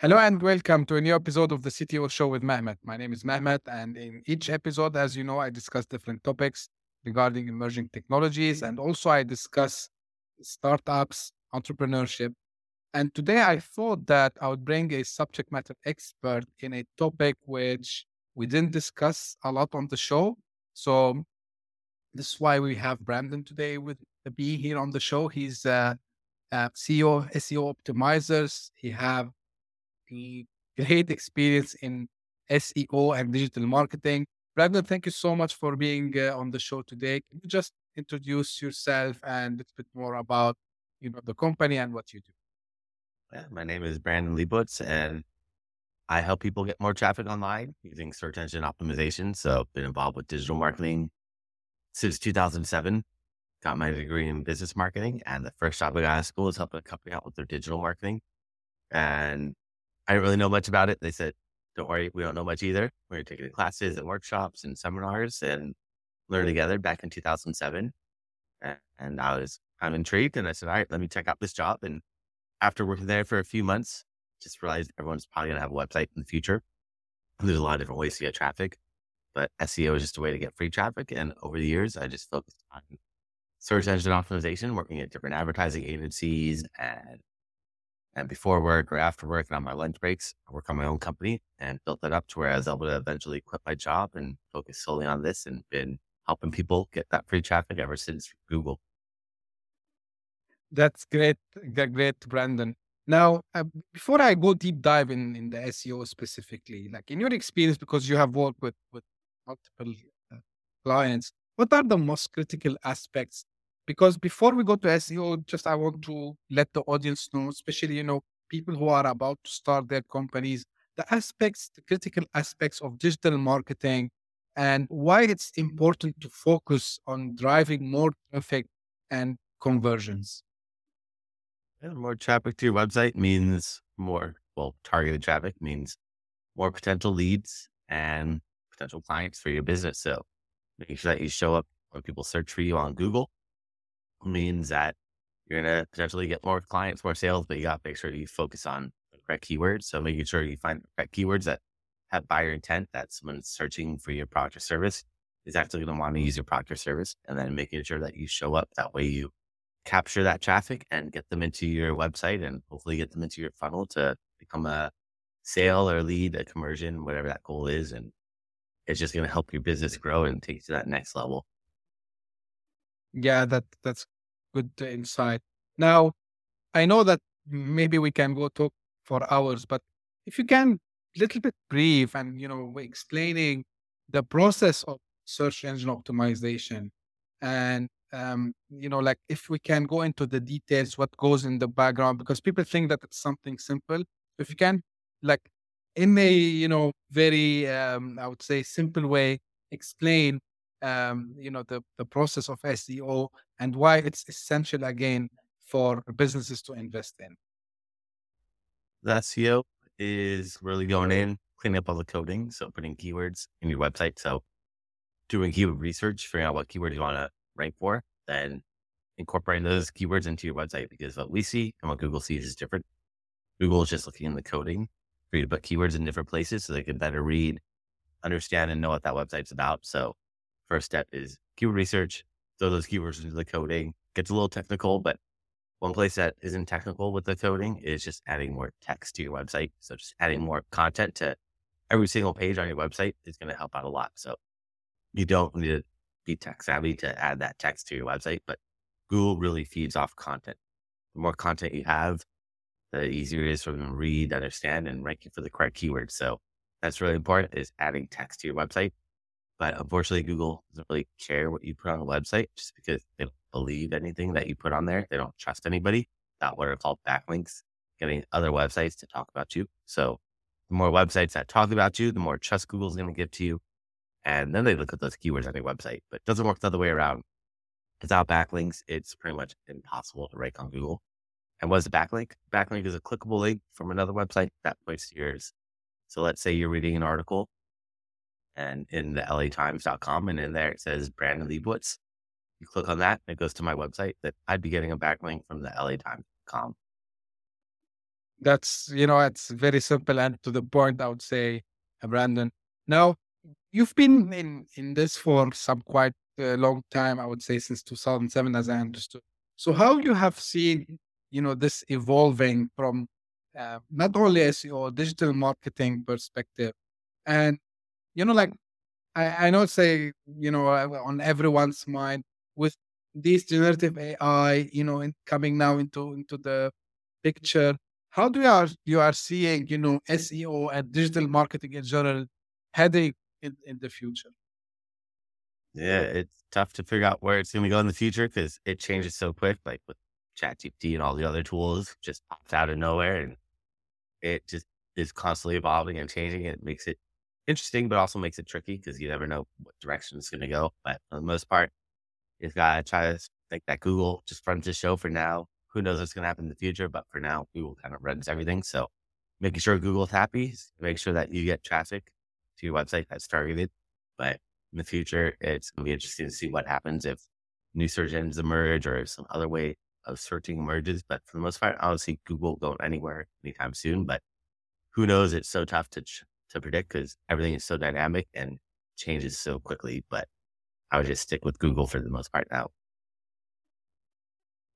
Hello and welcome to a new episode of the CTO Show with Mehmet. My name is Mehmet, and in each episode, as you know, I discuss different topics regarding emerging technologies and also I discuss startups, entrepreneurship. And today I thought that I would bring a subject matter expert in a topic which we didn't discuss a lot on the show. So this is why we have Brandon today with be here on the show. He's uh, uh, CEO SEO optimizers. He have the great experience in SEO and digital marketing. Brandon, thank you so much for being uh, on the show today. Can you just introduce yourself and a little bit more about you know the company and what you do? Yeah, my name is Brandon Leibowitz, and I help people get more traffic online using search engine optimization. So, I've been involved with digital marketing since 2007. Got my degree in business marketing, and the first job I got out of school was helping a company out with their digital marketing. And I didn't really know much about it. They said, "Don't worry, we don't know much either. We're taking classes and workshops and seminars and learn together." Back in 2007, and I was kind of intrigued, and I said, "All right, let me check out this job." And after working there for a few months, just realized everyone's probably gonna have a website in the future. There's a lot of different ways to get traffic, but SEO is just a way to get free traffic. And over the years, I just focused on search engine optimization, working at different advertising agencies and and before work or after work and on my lunch breaks, I work on my own company and built that up to where I was able to eventually quit my job and focus solely on this and been helping people get that free traffic ever since Google. That's great. Great, Brandon. Now, uh, before I go deep dive in, in the SEO specifically, like in your experience, because you have worked with, with multiple uh, clients, what are the most critical aspects because before we go to SEO, just I want to let the audience know, especially, you know, people who are about to start their companies, the aspects, the critical aspects of digital marketing and why it's important to focus on driving more traffic and conversions. Yeah, more traffic to your website means more, well, targeted traffic means more potential leads and potential clients for your business. So making sure that you show up when people search for you on Google means that you're going to potentially get more clients, more sales, but you got to make sure you focus on the correct keywords. So making sure you find the correct keywords that have buyer intent, that someone searching for your product or service is actually going to want to use your product or service. And then making sure that you show up that way you capture that traffic and get them into your website and hopefully get them into your funnel to become a sale or lead, a conversion, whatever that goal is. And it's just going to help your business grow and take you to that next level. Yeah, that that's good insight. Now, I know that maybe we can go talk for hours, but if you can little bit brief and you know explaining the process of search engine optimization and um, you know like if we can go into the details what goes in the background because people think that it's something simple if you can like in a you know very um, i would say simple way explain um, you know the, the process of SEO and why it's essential again for businesses to invest in. The SEO is really going in, cleaning up all the coding, so putting keywords in your website. So doing keyword research, figuring out what keywords you want to rank for, then incorporating those keywords into your website because what we see and what Google sees is different. Google is just looking in the coding for you to put keywords in different places so they can better read, understand, and know what that website's about. So first step is keyword research, throw those keywords into the coding. Gets a little technical, but one place that isn't technical with the coding is just adding more text to your website. So just adding more content to every single page on your website is going to help out a lot. So you don't need to be tech savvy to add that text to your website, but Google really feeds off content. The more content you have, the easier it is for them to read, understand, and rank you for the correct keywords. So that's really important is adding text to your website. But unfortunately, Google doesn't really care what you put on a website just because they don't believe anything that you put on there. They don't trust anybody. That what are called backlinks, getting other websites to talk about you. So the more websites that talk about you, the more trust Google's going to give to you. And then they look at those keywords on your website, but it doesn't work the other way around. Without backlinks, it's pretty much impossible to rank on Google. And what is a backlink? Backlink is a clickable link from another website that points to yours. So let's say you're reading an article and in the latimes.com. And in there it says Brandon Leibowitz. You click on that, it goes to my website that I'd be getting a backlink from the latimes.com. That's, you know, it's very simple and to the point, I would say, uh, Brandon. Now, you've been in, in this for some quite a long time, I would say since 2007, as I understood. So how you have seen, you know, this evolving from uh, not only SEO, digital marketing perspective, and you know, like I, I know, say, you know, uh, on everyone's mind with this generative AI, you know, in, coming now into into the picture. How do you are you are seeing, you know, SEO and digital marketing in general heading in, in the future? Yeah, it's tough to figure out where it's going to go in the future because it changes so quick. Like with ChatGPT and all the other tools, just pops out of nowhere, and it just is constantly evolving and changing. It makes it interesting, but also makes it tricky because you never know what direction it's going to go. But for the most part, you've got to try to think that Google just runs the show for now. Who knows what's going to happen in the future? But for now, Google kind of runs everything. So making sure Google's happy, make sure that you get traffic to your website that's targeted. But in the future, it's going to be interesting to see what happens if new search engines emerge or some other way of searching emerges. But for the most part, I don't see Google going anywhere anytime soon. But who knows? It's so tough to to predict because everything is so dynamic and changes so quickly. But I would just stick with Google for the most part now.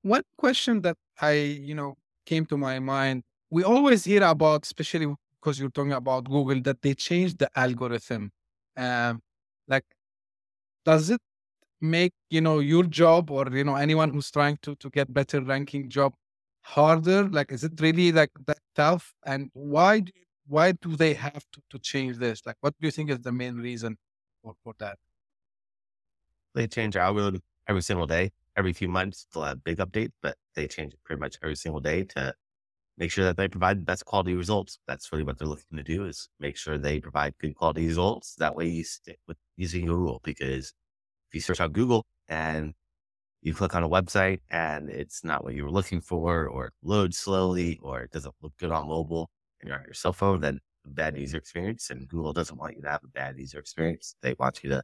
One question that I, you know, came to my mind, we always hear about, especially because you're talking about Google, that they changed the algorithm. Um, like, does it make you know your job or you know anyone who's trying to to get better ranking job harder? Like, is it really like that tough? And why do why do they have to, to change this? Like, what do you think is the main reason for, for that? They change our algorithm every single day, every few months. They'll have big updates, but they change it pretty much every single day to make sure that they provide the best quality results. That's really what they're looking to do is make sure they provide good quality results. That way you stick with using Google because if you search on Google and you click on a website and it's not what you were looking for or loads slowly or it doesn't look good on mobile, you're on your cell phone, then bad user experience. And Google doesn't want you to have a bad user experience. They want you to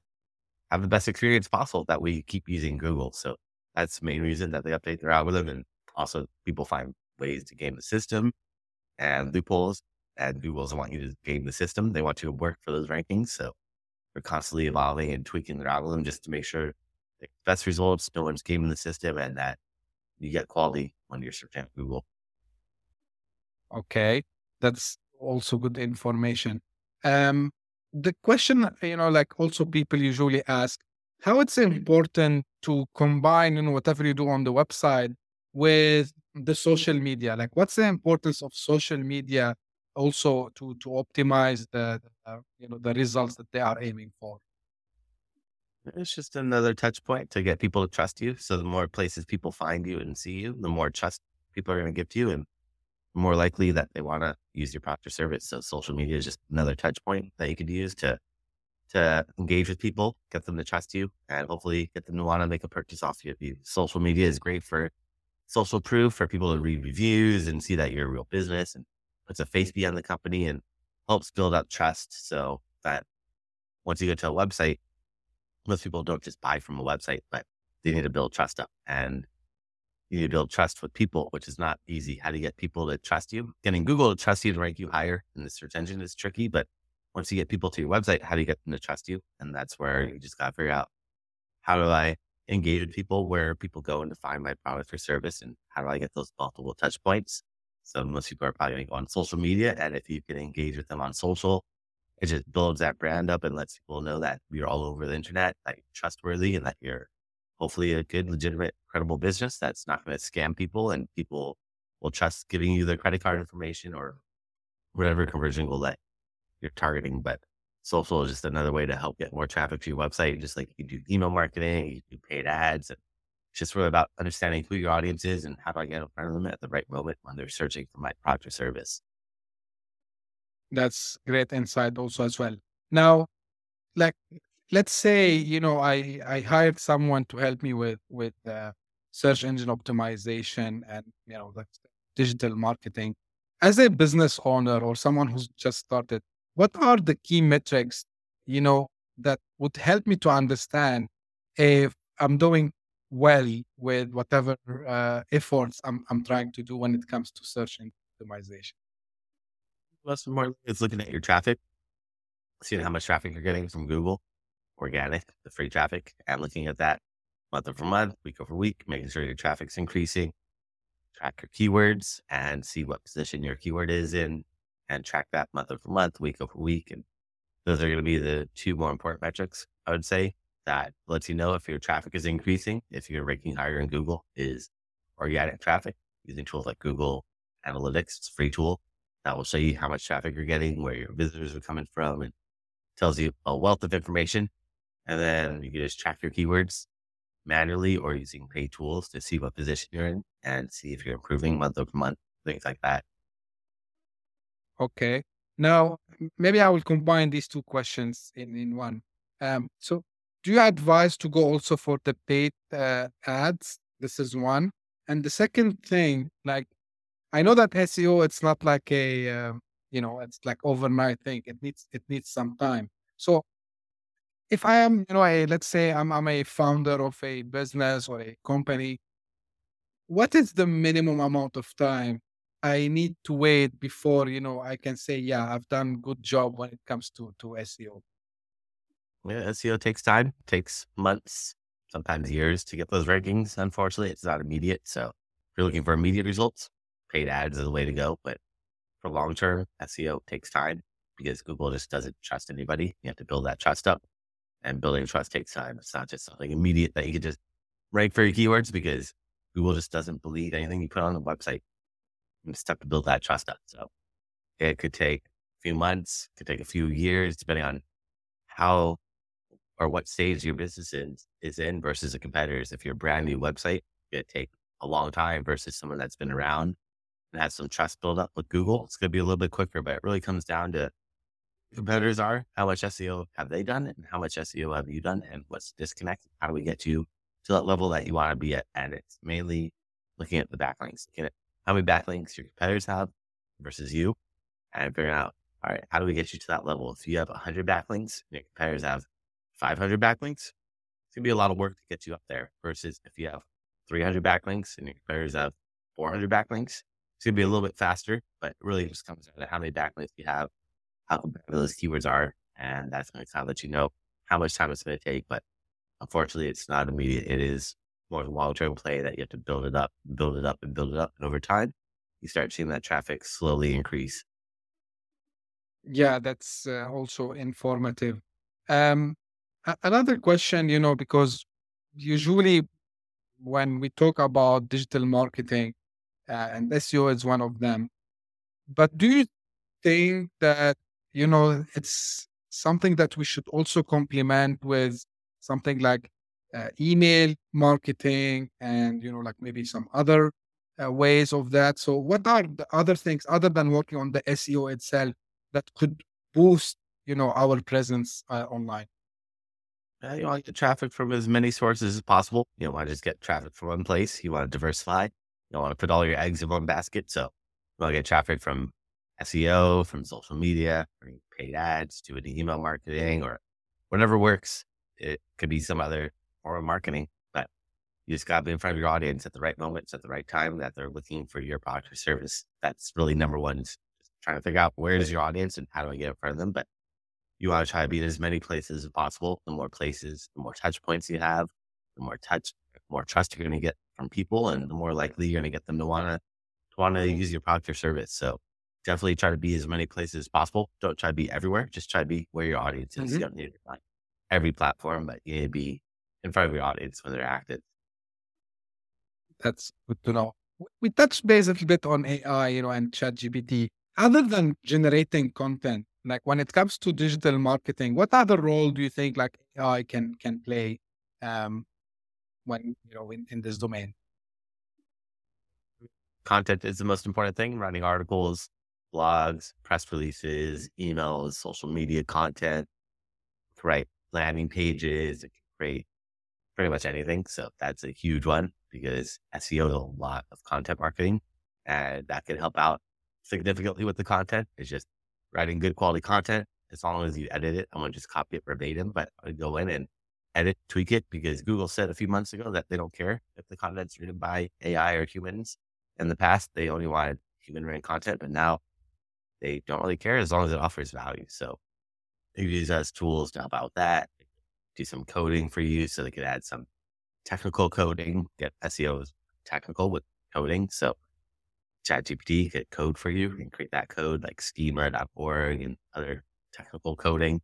have the best experience possible. That way you keep using Google. So that's the main reason that they update their algorithm. And also people find ways to game the system and loopholes. And Google doesn't want you to game the system. They want you to work for those rankings. So they're constantly evolving and tweaking their algorithm just to make sure the best results, no one's gaming the system, and that you get quality when you're searching Google. Okay. That's also good information. Um, the question, you know, like also people usually ask how it's important to combine, you whatever you do on the website with the social media. Like, what's the importance of social media also to to optimize the, the you know the results that they are aiming for? It's just another touch point to get people to trust you. So the more places people find you and see you, the more trust people are going to give to you, and more likely that they want to use your product or service. So social media is just another touch point that you could use to to engage with people, get them to trust you, and hopefully get them to want to make a purchase off you. Social media is great for social proof for people to read reviews and see that you're a real business and puts a face behind the company and helps build up trust so that once you get to a website, most people don't just buy from a website, but they need to build trust up. And you need to build trust with people, which is not easy. How to get people to trust you? Getting Google to trust you to rank you higher in the search engine is tricky, but once you get people to your website, how do you get them to trust you? And that's where you just got to figure out how do I engage with people where people go and to find my product or service and how do I get those multiple touch points? So most people are probably going to go on social media. And if you can engage with them on social, it just builds that brand up and lets people know that you're all over the internet, that you're trustworthy and that you're hopefully a good, legitimate, credible business that's not going to scam people and people will trust giving you their credit card information or whatever conversion goal that you're targeting. But social is just another way to help get more traffic to your website. Just like you do email marketing, you do paid ads. And it's just really about understanding who your audience is and how do I get in front of them at the right moment when they're searching for my product or service. That's great insight also as well. Now, like let's say you know i i hired someone to help me with with uh, search engine optimization and you know the digital marketing as a business owner or someone who's just started what are the key metrics you know that would help me to understand if i'm doing well with whatever uh, efforts I'm, I'm trying to do when it comes to searching optimization? Most importantly, it's looking at your traffic, seeing how much traffic you're getting from Google, organic, the free traffic, and looking at that month over month, week over week, making sure your traffic's increasing. Track your keywords and see what position your keyword is in, and track that month over month, week over week. And those are going to be the two more important metrics, I would say, that lets you know if your traffic is increasing, if you're ranking higher in Google, is organic traffic using tools like Google Analytics. It's a free tool that will show you how much traffic you're getting, where your visitors are coming from, and tells you a wealth of information. And then you can just track your keywords manually or using paid tools to see what position you're in and see if you're improving month over month, things like that. Okay. Now, maybe I will combine these two questions in, in one. Um, so, do you advise to go also for the paid uh, ads? This is one. And the second thing, like, I know that SEO, it's not like a, uh, you know, it's like overnight thing. It needs, it needs some time. So, if I am, you know, a, let's say I'm, I'm a founder of a business or a company, what is the minimum amount of time I need to wait before, you know, I can say, yeah, I've done good job when it comes to, to SEO? Yeah, SEO takes time, takes months, sometimes years to get those rankings. Unfortunately, it's not immediate. So if you're looking for immediate results, paid ads is the way to go. But for long term, SEO takes time because Google just doesn't trust anybody. You have to build that trust up and building trust takes time. It's not just something immediate that you can just rank for your keywords because Google just doesn't believe anything you put on the website. It's have to build that trust up. So it could take a few months, could take a few years, depending on how or what stage your business is, is in versus the competitors. If you're a brand new website, it could take a long time versus someone that's been around and has some trust built up with Google. It's going to be a little bit quicker, but it really comes down to competitors are, how much SEO have they done, and how much SEO have you done, and what's disconnect? How do we get you to that level that you want to be at? And it's mainly looking at the backlinks, looking at how many backlinks your competitors have versus you, and figuring out, all right, how do we get you to that level? If you have 100 backlinks, your competitors have 500 backlinks, it's gonna be a lot of work to get you up there. Versus if you have 300 backlinks and your competitors have 400 backlinks, it's gonna be a little bit faster. But it really just comes down to how many backlinks you have how those keywords are. And that's going to kind of let you know how much time it's going to take. But unfortunately, it's not immediate. It is more of a long term play that you have to build it up, build it up, and build it up. And over time, you start seeing that traffic slowly increase. Yeah, that's uh, also informative. Um, another question, you know, because usually when we talk about digital marketing, uh, and SEO is one of them, but do you think that you know, it's something that we should also complement with something like uh, email marketing and, you know, like maybe some other uh, ways of that. So, what are the other things other than working on the SEO itself that could boost, you know, our presence uh, online? Uh, you want to get traffic from as many sources as possible. You don't want to just get traffic from one place. You want to diversify. You don't want to put all your eggs in one basket. So, you want to get traffic from SEO, from social media, paid ads, doing email marketing or whatever works. It could be some other form of marketing, but you just got to be in front of your audience at the right moments, at the right time that they're looking for your product or service. That's really number one is trying to figure out where is your audience and how do I get in front of them. But you want to try to be in as many places as possible. The more places, the more touch points you have, the more touch, more trust you're going to get from people, and the more likely you're going to get them to want to to want to use your product or service. So definitely try to be as many places as possible. Don't try to be everywhere. Just try to be where your audience is. Mm-hmm. You don't need to be every platform, but you need to be in front of your audience when they're active. That's good to know. We touched base a little bit on AI, you know, and ChatGPT. Other than generating content, like when it comes to digital marketing, what other role do you think like AI can can play um, when you know in, in this domain? Content is the most important thing. Writing articles, blogs, press releases, emails, social media content, write landing pages, it can create pretty much anything. So that's a huge one because SEO is a lot of content marketing and that can help out significantly with the content. It's just writing good quality content. As long as you edit it, I'm going to just copy it verbatim, but I go in and edit, tweak it because Google said a few months ago that they don't care if the content's written by AI or humans. In the past, they only wanted human written content, but now they don't really care as long as it offers value. So they use as tools to help out that, do some coding for you so they could add some technical coding, get SEOs technical with coding. So ChatGPT could code for you and create that code like schema.org and other technical coding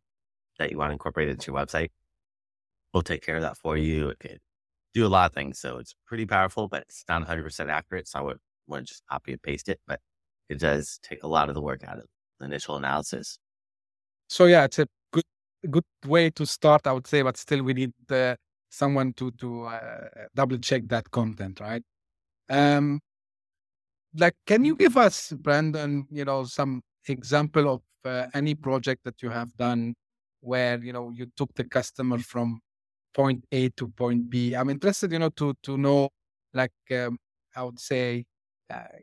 that you want to incorporate into your website. We'll take care of that for you. It could do a lot of things. So it's pretty powerful, but it's not 100% accurate. So I would want to just copy and paste it, but it does take a lot of the work out of the initial analysis. So yeah, it's a good good way to start, I would say, but still we need uh, someone to to uh, double check that content, right? Um, like, can you give us, Brandon, you know, some example of uh, any project that you have done where you know you took the customer from point A to point B? I'm interested, you know, to to know, like, um, I would say,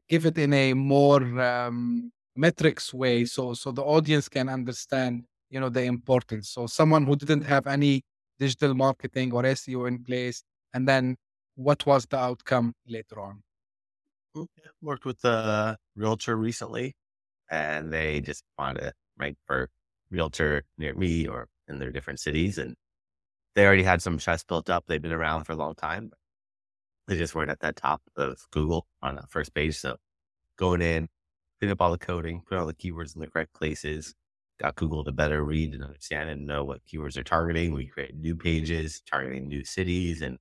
give it in a more um, metrics way, so so the audience can understand, you know, the importance. So someone who didn't have any digital marketing or SEO in place, and then what was the outcome later on? Worked with a realtor recently, and they just wanted to rank for realtor near me or in their different cities, and they already had some trust built up. They've been around for a long time. They just weren't at that top of Google on the first page. So going in, clean up all the coding, put all the keywords in the correct places, got Google to better read and understand and know what keywords are targeting. We create new pages targeting new cities and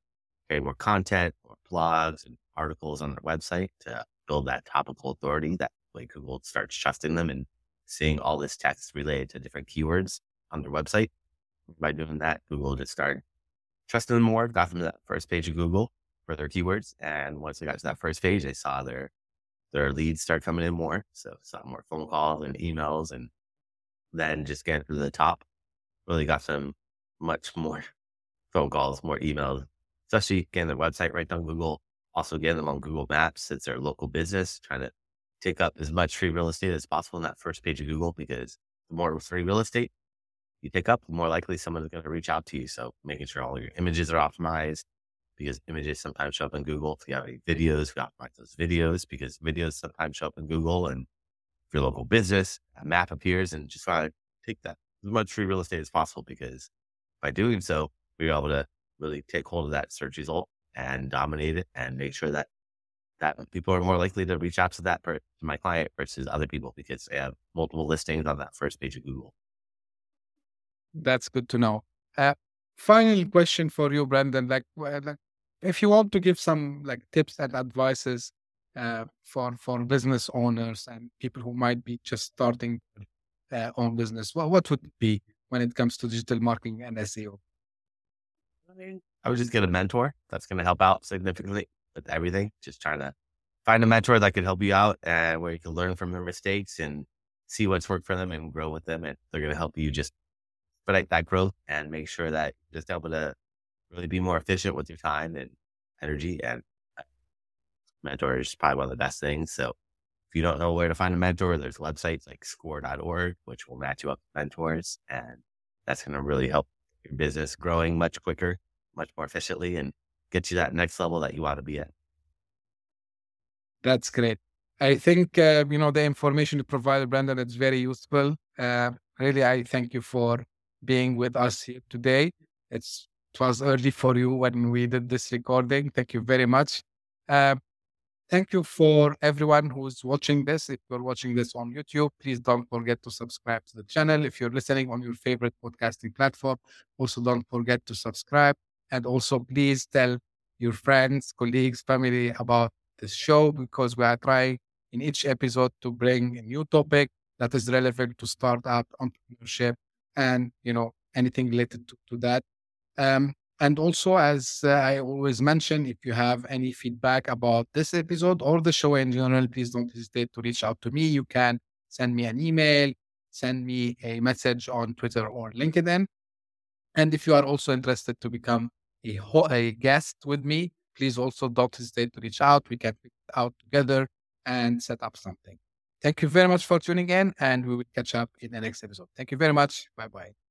create more content, more blogs and articles on their website to build that topical authority. That way Google starts trusting them and seeing all this text related to different keywords on their website. By doing that, Google just started trusting them more, got them to that first page of Google for their keywords. And once they got to that first page, they saw their their leads start coming in more. So saw more phone calls and emails and then just getting to the top. Really got some much more phone calls, more emails, especially getting their website right on Google. Also getting them on Google Maps. It's their local business, trying to take up as much free real estate as possible in that first page of Google because the more free real estate you take up, the more likely someone is going to reach out to you. So making sure all your images are optimized because images sometimes show up in Google. If you have any videos, we optimize those videos because videos sometimes show up in Google and if your local business, a map appears and just try to take that as much free real estate as possible because by doing so, we're able to really take hold of that search result and dominate it and make sure that that people are more likely to reach out to that per, to my client versus other people because they have multiple listings on that first page of Google. That's good to know. Uh, final question for you, Brandon. Like, like, if you want to give some like tips and advices uh, for for business owners and people who might be just starting their own business? Well, what would it be when it comes to digital marketing and SEO? I I would just get a mentor that's going to help out significantly with everything. Just trying to find a mentor that could help you out and where you can learn from their mistakes and see what's worked for them and grow with them. And they're going to help you just expedite that growth and make sure that you're just able to really be more efficient with your time and energy and mentor is probably one of the best things. So if you don't know where to find a mentor, there's websites like score.org, which will match you up with mentors. And that's going to really help your business growing much quicker, much more efficiently, and get you that next level that you want to be at. That's great. I think, uh, you know, the information you provided, Brandon, it's very useful. Uh, really, I thank you for being with us here today. It's, it was early for you when we did this recording. Thank you very much. Uh, Thank you for everyone who's watching this. If you're watching this on YouTube, please don't forget to subscribe to the channel. If you're listening on your favorite podcasting platform, also don't forget to subscribe. And also, please tell your friends, colleagues, family about this show because we are trying in each episode to bring a new topic that is relevant to startup entrepreneurship and you know anything related to, to that. Um, and also, as uh, I always mention, if you have any feedback about this episode or the show in general, please don't hesitate to reach out to me. You can send me an email, send me a message on Twitter or LinkedIn. And if you are also interested to become a, ho- a guest with me, please also don't hesitate to reach out. We can pick out together and set up something. Thank you very much for tuning in, and we will catch up in the next episode. Thank you very much. Bye bye.